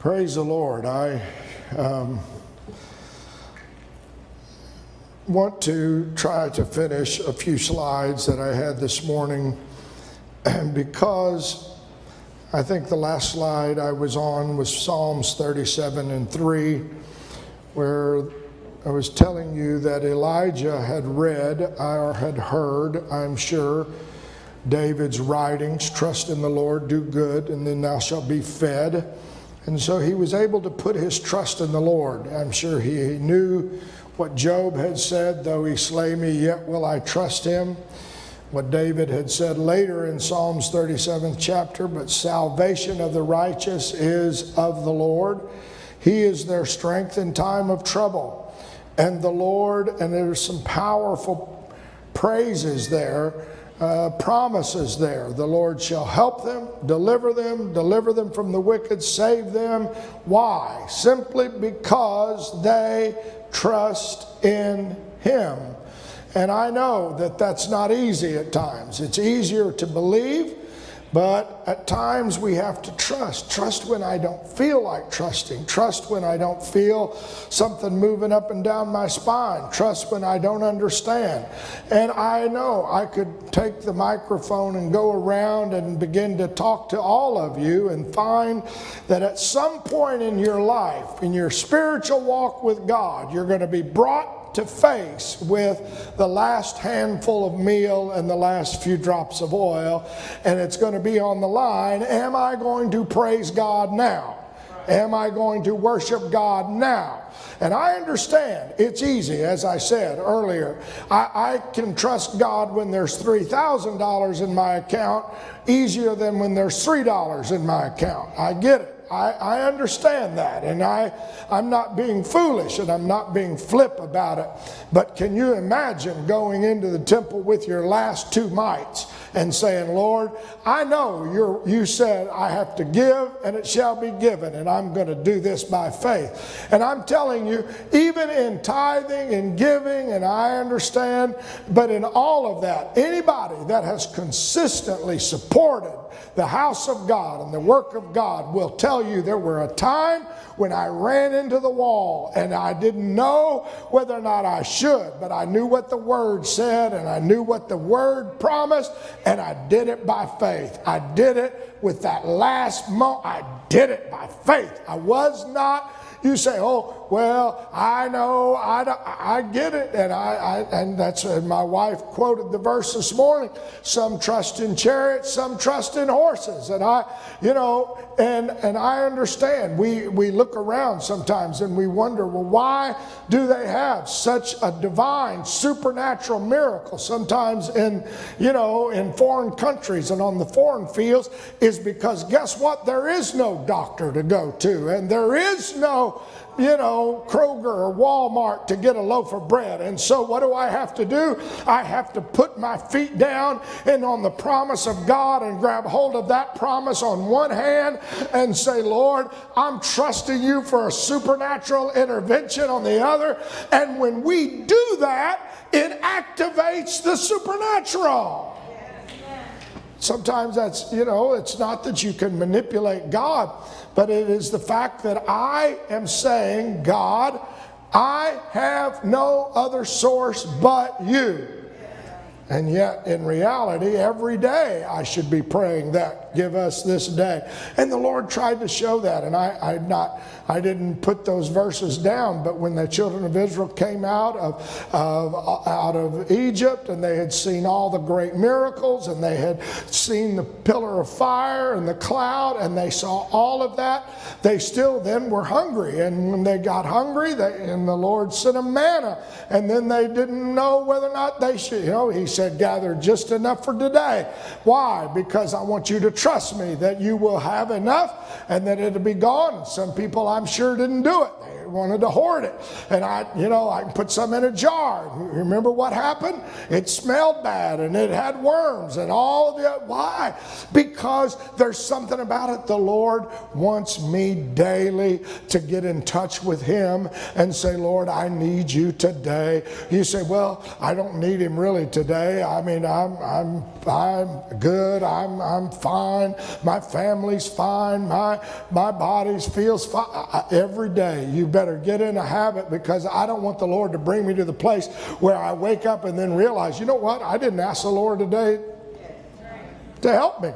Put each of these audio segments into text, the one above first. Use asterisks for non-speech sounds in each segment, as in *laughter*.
Praise the Lord. I um, want to try to finish a few slides that I had this morning And because I think the last slide I was on was Psalms 37 and 3, where I was telling you that Elijah had read or had heard, I'm sure, David's writings trust in the Lord, do good, and then thou shalt be fed. And so he was able to put his trust in the Lord. I'm sure he knew what Job had said, though he slay me, yet will I trust him. What David had said later in Psalms 37th chapter, but salvation of the righteous is of the Lord. He is their strength in time of trouble. And the Lord, and there's some powerful praises there uh, promises there. The Lord shall help them, deliver them, deliver them from the wicked, save them. Why? Simply because they trust in Him. And I know that that's not easy at times. It's easier to believe but at times we have to trust. Trust when I don't feel like trusting. Trust when I don't feel something moving up and down my spine. Trust when I don't understand. And I know I could take the microphone and go around and begin to talk to all of you and find that at some point in your life, in your spiritual walk with God, you're going to be brought to face with the last handful of meal and the last few drops of oil, and it's going to be on the line. Am I going to praise God now? Am I going to worship God now? And I understand it's easy, as I said earlier. I, I can trust God when there's $3,000 in my account easier than when there's $3 in my account. I get it. I, I understand that, and I, I'm not being foolish and I'm not being flip about it. But can you imagine going into the temple with your last two mites and saying, Lord, I know you you said I have to give and it shall be given, and I'm going to do this by faith. And I'm telling you, even in tithing and giving, and I understand, but in all of that, anybody that has consistently supported the house of God and the work of God will tell you there were a time when I ran into the wall and I didn't know whether or not I should, but I knew what the word said and I knew what the word promised and I did it by faith. I did it with that last moment. I did it by faith. I was not you say, "Oh, well, I know, I, I get it," and I, I and that's and my wife quoted the verse this morning. Some trust in chariots, some trust in horses, and I, you know, and and I understand. We we look around sometimes and we wonder, well, why do they have such a divine, supernatural miracle? Sometimes in you know in foreign countries and on the foreign fields is because guess what? There is no doctor to go to, and there is no you know, Kroger or Walmart to get a loaf of bread. And so, what do I have to do? I have to put my feet down and on the promise of God and grab hold of that promise on one hand and say, Lord, I'm trusting you for a supernatural intervention on the other. And when we do that, it activates the supernatural. Sometimes that's, you know, it's not that you can manipulate God but it is the fact that I am saying, God, I have no other source but you. And yet, in reality, every day I should be praying that, give us this day. And the Lord tried to show that. And I, I not I didn't put those verses down, but when the children of Israel came out of, of, out of Egypt and they had seen all the great miracles and they had seen the pillar of fire and the cloud and they saw all of that, they still then were hungry. And when they got hungry, they, and the Lord sent them manna, and then they didn't know whether or not they should, you know, He said, gather just enough for today. Why? Because I want you to trust me that you will have enough and that it'll be gone. Some people, I'm sure didn't do it. Wanted to hoard it. And I, you know, I put some in a jar. Remember what happened? It smelled bad and it had worms and all of it. Why? Because there's something about it. The Lord wants me daily to get in touch with Him and say, Lord, I need you today. You say, Well, I don't need Him really today. I mean, I'm, I'm, I'm good. I'm, I'm fine. My family's fine. My, my body feels fine. Every day, you better get in a habit because I don't want the Lord to bring me to the place where I wake up and then realize, you know what? I didn't ask the Lord today to help me.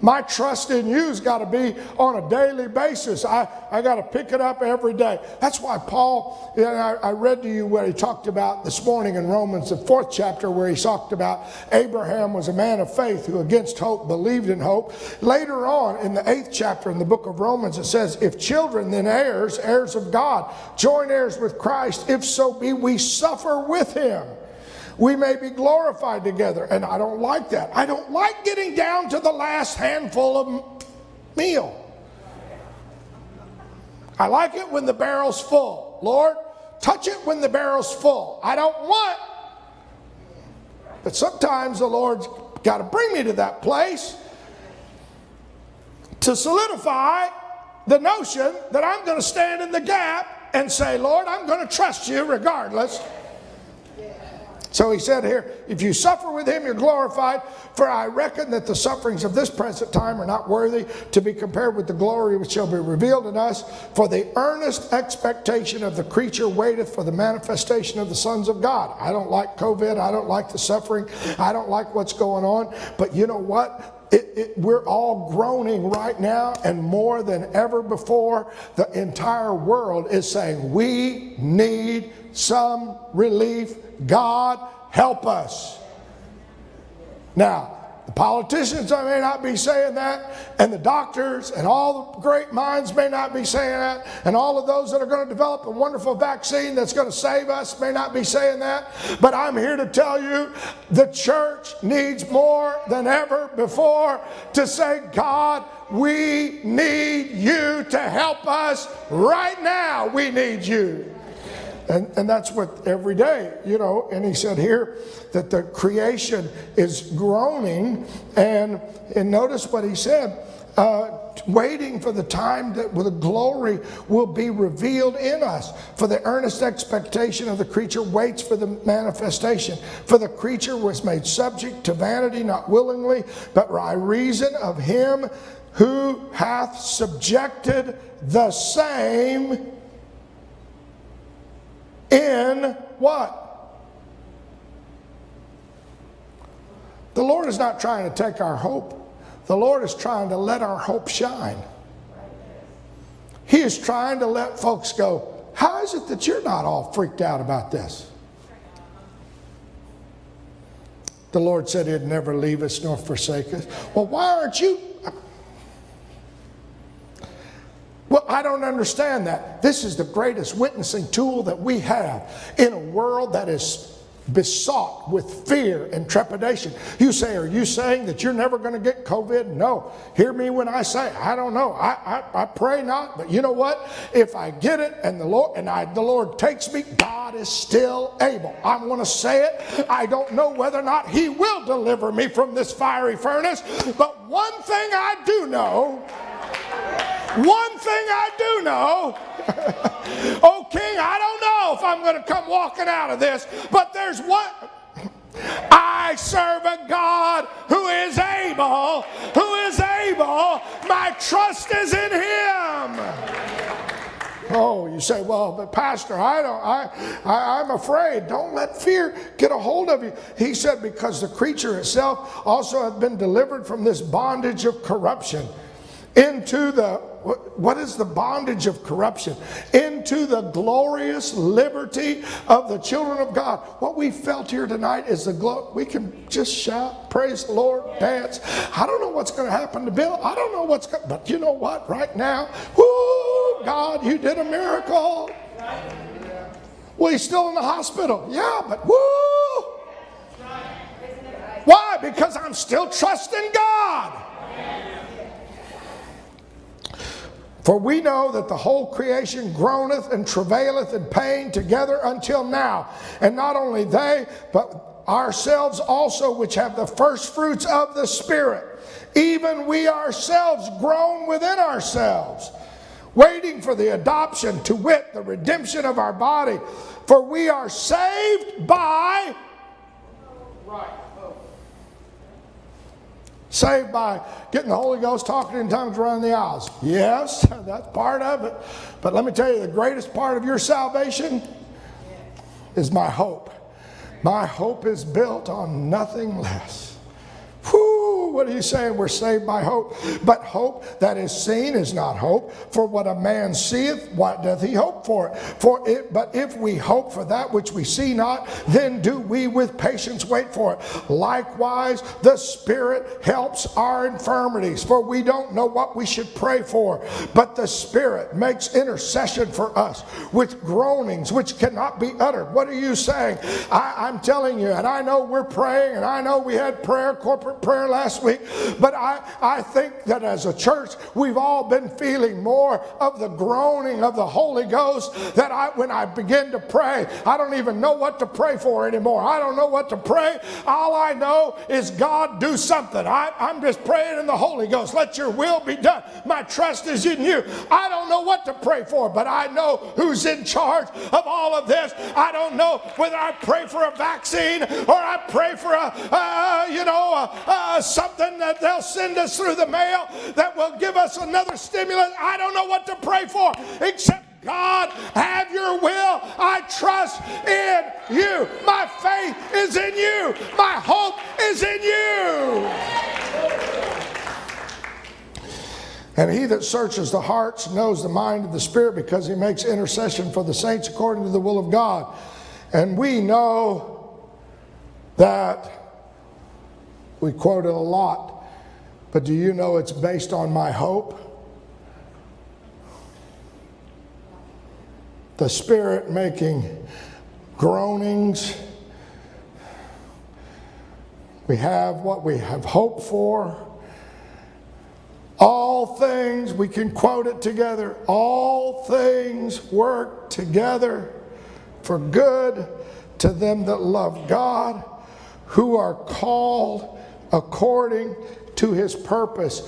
My trust in you's got to be on a daily basis. I, I got to pick it up every day. That's why Paul, you know, I, I read to you what he talked about this morning in Romans, the fourth chapter, where he talked about Abraham was a man of faith who, against hope, believed in hope. Later on in the eighth chapter in the book of Romans, it says, If children, then heirs, heirs of God, join heirs with Christ, if so be we suffer with him we may be glorified together. And I don't like that. I don't like getting down to the last handful of meal. I like it when the barrel's full. Lord, touch it when the barrel's full. I don't want, but sometimes the Lord's got to bring me to that place to solidify the notion that I'm going to stand in the gap and say, Lord, I'm going to trust you regardless. So he said here, if you suffer with him, you're glorified. For I reckon that the sufferings of this present time are not worthy to be compared with the glory which shall be revealed in us. For the earnest expectation of the creature waiteth for the manifestation of the sons of God. I don't like COVID. I don't like the suffering. I don't like what's going on. But you know what? It, it, we're all groaning right now, and more than ever before, the entire world is saying, We need some relief. God, help us. Now, politicians may not be saying that, and the doctors and all the great minds may not be saying that, and all of those that are going to develop a wonderful vaccine that's going to save us may not be saying that. But I'm here to tell you the church needs more than ever before to say, God, we need you to help us right now. We need you. And, and that's what every day, you know. And he said here that the creation is groaning. And, and notice what he said uh, waiting for the time that the glory will be revealed in us. For the earnest expectation of the creature waits for the manifestation. For the creature was made subject to vanity, not willingly, but by reason of him who hath subjected the same in what? The Lord is not trying to take our hope. The Lord is trying to let our hope shine. He is trying to let folks go, How is it that you're not all freaked out about this? The Lord said He'd never leave us nor forsake us. Well, why aren't you Well, I don't understand that. This is the greatest witnessing tool that we have in a world that is besought with fear and trepidation. You say, Are you saying that you're never going to get COVID? No. Hear me when I say, I don't know. I, I, I pray not, but you know what? If I get it and the Lord and I, the Lord takes me, God is still able. I'm going to say it. I don't know whether or not He will deliver me from this fiery furnace, but one thing I do know one thing I do know, *laughs* oh King, I don't know if I'm going to come walking out of this, but there's one. I serve a God who is able, who is able. My trust is in Him. Oh, you say, well, but Pastor, I don't, I, I, I'm afraid. Don't let fear get a hold of you. He said, because the creature itself also hath been delivered from this bondage of corruption into the what is the bondage of corruption into the glorious liberty of the children of God. What we felt here tonight is the glow. We can just shout, praise the Lord, dance. I don't know what's going to happen to Bill. I don't know what's going, but you know what? Right now, whoo, God, you did a miracle. Well, he's still in the hospital. Yeah, but whoo. Why? Because I'm still trusting God. For we know that the whole creation groaneth and travaileth in pain together until now. And not only they, but ourselves also, which have the first fruits of the Spirit, even we ourselves groan within ourselves, waiting for the adoption, to wit, the redemption of our body. For we are saved by. Right. Saved by getting the Holy Ghost talking in tongues running the aisles. Yes, *laughs* that's part of it. But let me tell you, the greatest part of your salvation is my hope. My hope is built on nothing less. What are you saying? We're saved by hope. But hope that is seen is not hope. For what a man seeth, what doth he hope for? For it, but if we hope for that which we see not, then do we with patience wait for it. Likewise, the Spirit helps our infirmities, for we don't know what we should pray for. But the Spirit makes intercession for us with groanings which cannot be uttered. What are you saying? I, I'm telling you, and I know we're praying, and I know we had prayer, corporate prayer last last week. But I, I think that as a church, we've all been feeling more of the groaning of the Holy Ghost that I, when I begin to pray, I don't even know what to pray for anymore. I don't know what to pray. All I know is God do something. I, I'm just praying in the Holy Ghost. Let your will be done. My trust is in you. I don't know what to pray for, but I know who's in charge of all of this. I don't know whether I pray for a vaccine or I pray for a, uh, you know, a, a, some something that they'll send us through the mail that will give us another stimulus. I don't know what to pray for except God, have your will. I trust in you. My faith is in you. My hope is in you. And he that searches the hearts knows the mind of the Spirit because he makes intercession for the saints according to the will of God. And we know that we quote it a lot, but do you know it's based on my hope? The Spirit making groanings. We have what we have hoped for. All things, we can quote it together, all things work together for good to them that love God, who are called according to his purpose.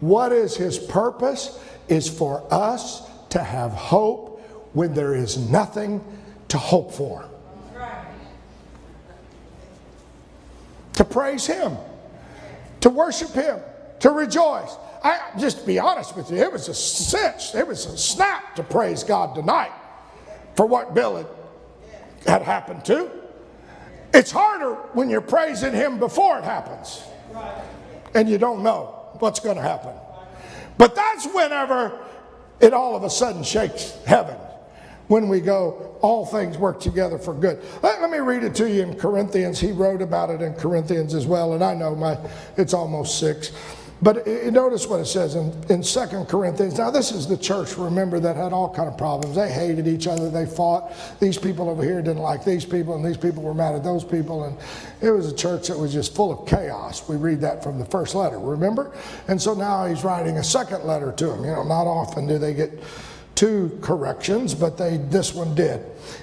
What is his purpose? Is for us to have hope when there is nothing to hope for. To praise him, to worship him, to rejoice. I just to be honest with you, it was a cinch, it was a snap to praise God tonight for what Bill had, had happened to. It's harder when you're praising Him before it happens and you don't know what's going to happen. But that's whenever it all of a sudden shakes heaven. When we go, all things work together for good. Let, let, me read it to you in Corinthians. He wrote about it in Corinthians as well, and I know my it's almost six. But notice what it says in, in 2 Corinthians. Now, this is the church, remember, that had all kind of problems. They hated each other. They fought. These people over here didn't like these people, and these people were mad at those people. And it was a church that was just full of chaos. We read that from the first letter, remember? And so now he's writing a second letter to them. You know, not often do they get two corrections, but they this one did.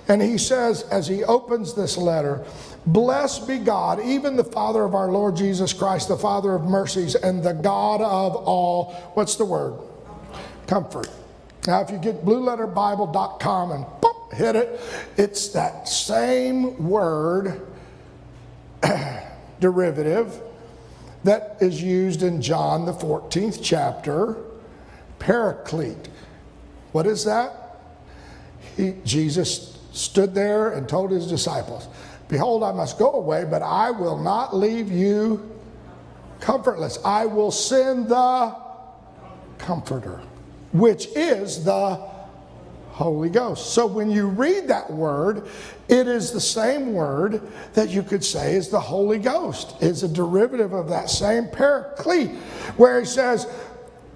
And he says, as he opens this letter, Blessed be God, even the Father of our Lord Jesus Christ, the Father of mercies, and the God of all, what's the word? Comfort. Now, if you get blueletterbible.com and boop, hit it, it's that same word, *clears throat* derivative, that is used in John, the 14th chapter, paraclete. What is that? He, Jesus stood there and told his disciples, Behold, I must go away, but I will not leave you comfortless. I will send the Comforter, which is the Holy Ghost. So when you read that word, it is the same word that you could say is the Holy Ghost. It's a derivative of that same paraclete, where he says,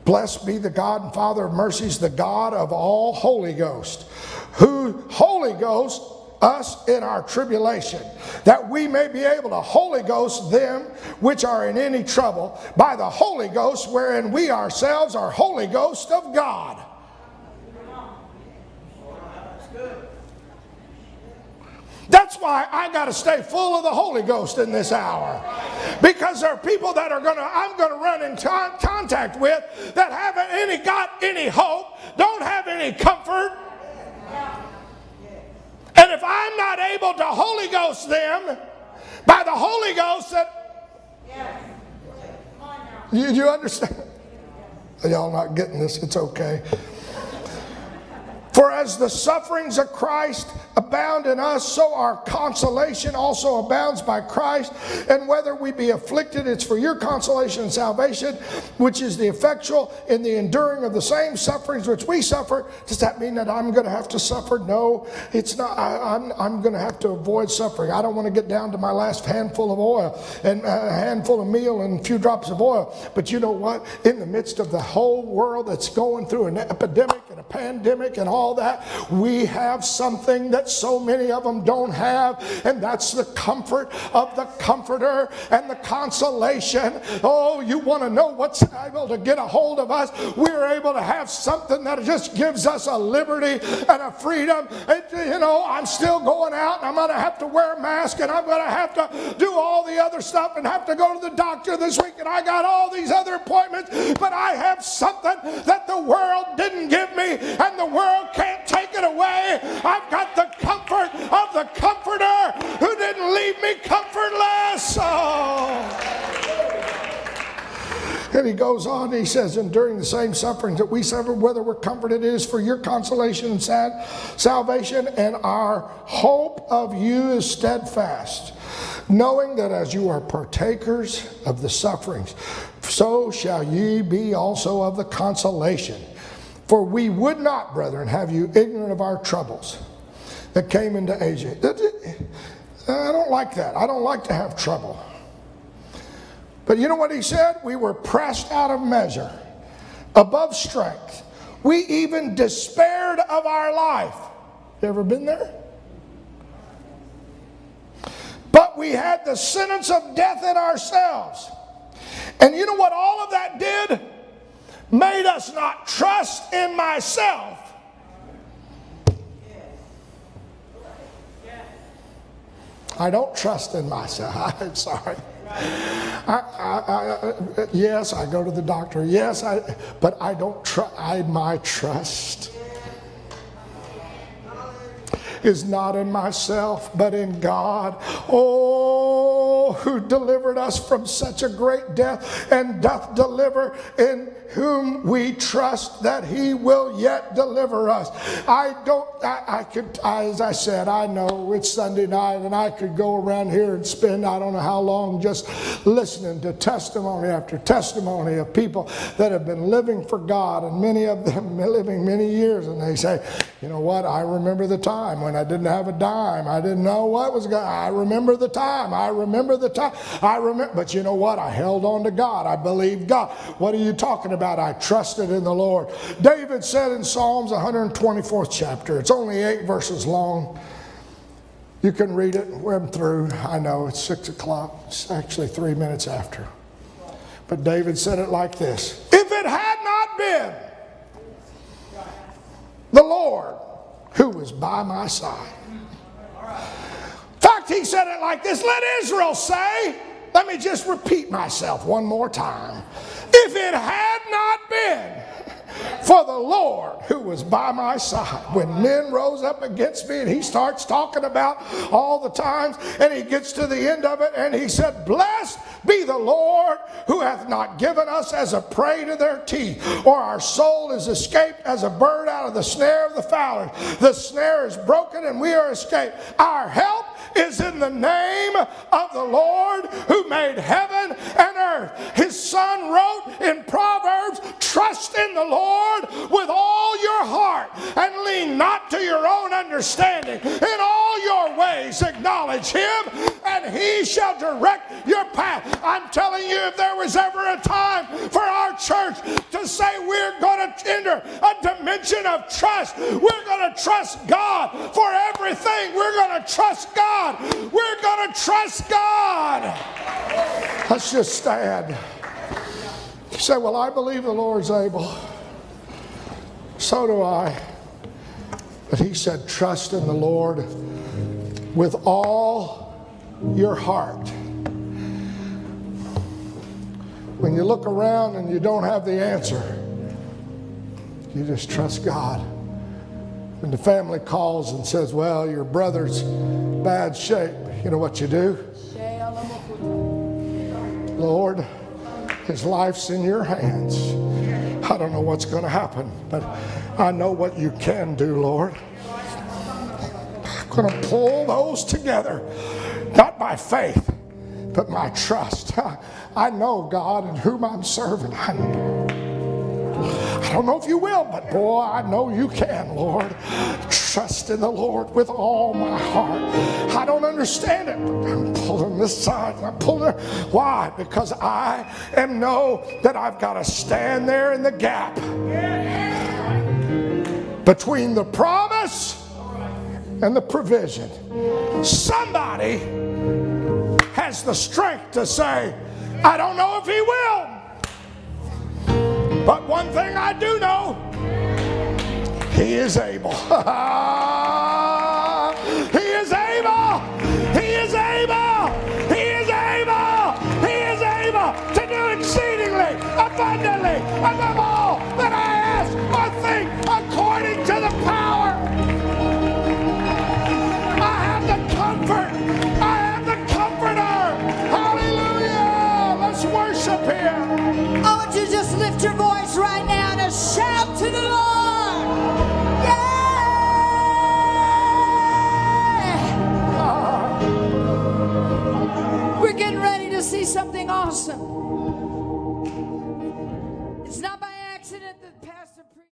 Blessed be the God and Father of mercies, the God of all Holy Ghost, who Holy Ghost us in our tribulation, that we may be able to Holy Ghost them which are in any trouble by the Holy Ghost, wherein we ourselves are Holy Ghost of God. That's why I got to stay full of the Holy Ghost in this hour. Because there are people that are going to, I'm going to run in contact with that haven't any got any hope, don't have any comfort. And if I'm not able to Holy Ghost them by the Holy Ghost, that you, you understand? Y'all not getting this, it's okay. For as the sufferings of Christ abound in us, so our consolation also abounds by Christ. And whether we be afflicted, it's for your consolation and salvation, which is the effectual in the enduring of the same sufferings which we suffer. Does that mean that I'm going to have to suffer? No, it's not. I, am I'm, I'm going to have to avoid suffering. I don't want to get down to my last handful of oil and a handful of meal and a few drops of oil. But you know what? In the midst of the whole world that's going through an epidemic pandemic and all that, we have something that so many of them don't have, and that's the comfort of the Comforter and the consolation. Oh, you want to know what's able to get a hold of us? We're able to have something that just gives us a liberty and a freedom. And, you know, I'm still going out and I'm going to have to wear a mask and I'm going to have to do all the other stuff and have to go to the doctor this week and I got all these other appointments, but I have something that the world didn't give me and the world can't take it away. I've got the comfort of the Comforter who didn't leave me comfortless. Oh. And he goes on, he says, enduring the same sufferings that we suffer, whether we're comforted, it is for your consolation and sad, salvation, and our hope of you is steadfast, knowing that as you are partakers of the sufferings, so shall ye be also of the consolation. For we would not, brethren, have you ignorant of our troubles that came into Asia. I don't like that. I don't like to have trouble. But you know what he said? We were pressed out of measure, above strength. We even despaired of our life. You ever been there? But we had the sentence of death in ourselves. And you know what all of that did? Made us not trust in myself, I don't trust in myself. *laughs* I'm sorry. I, I, I, yes, I go to the doctor. Yes, I, but I don't trust. I my trust is not in myself, but in God. Oh, who delivered us from such a great death and doth deliver in whom we trust that he will yet deliver us. I don't, I, I could, I, as I said, I know it's Sunday night and I could go around here and spend I don't know how long just listening to testimony after testimony of people that have been living for God and many of them *laughs* living many years and they say, you know what, I remember the time when I didn't have a dime. I didn't know what was going I remember the time. I remember the time. I remember, but you know what? I held on to God. I believed God. What are you talking about? I trusted in the Lord. David said in Psalms 124th chapter, it's only eight verses long. You can read it, web through. I know it's six o'clock. It's actually three minutes after. But David said it like this If it had not been the Lord who was by my side. In fact, he said it like this Let Israel say, let me just repeat myself one more time. If it had not been for the Lord who was by my side. When men rose up against me and he starts talking about all the times and he gets to the end of it and he said, Blessed be the Lord who hath not given us as a prey to their teeth, or our soul is escaped as a bird out of the snare of the fowler. The snare is broken and we are escaped. Our help is in the name of the Lord who made heaven and earth. His son wrote in Proverbs, Trust in the Lord with all your heart and lean not to your own understanding. In all your ways, acknowledge Him and He shall direct your path. I'm telling you, if there was ever a time for our church to say we're going to enter a dimension of trust, we're going to trust God for everything. We're going to trust God. We're going to trust God. Let's just stand. You say, Well, I believe the Lord's able. So do I. But he said, Trust in the Lord with all your heart. When you look around and you don't have the answer, you just trust God. When the family calls and says, Well, your brother's bad shape, you know what you do? Lord, his life's in your hands. I don't know what's going to happen, but I know what you can do, Lord. I'm going to pull those together, not by faith, but my trust. *laughs* I know God and whom I'm serving. I, I don't know if you will, but boy, I know you can, Lord. Trust in the Lord with all my heart. I don't understand it, I'm pulling this side. I'm pulling. Why? Because I am know that I've got to stand there in the gap between the promise and the provision. Somebody has the strength to say, I don't know if he will. But one thing I do know, he is able. *laughs*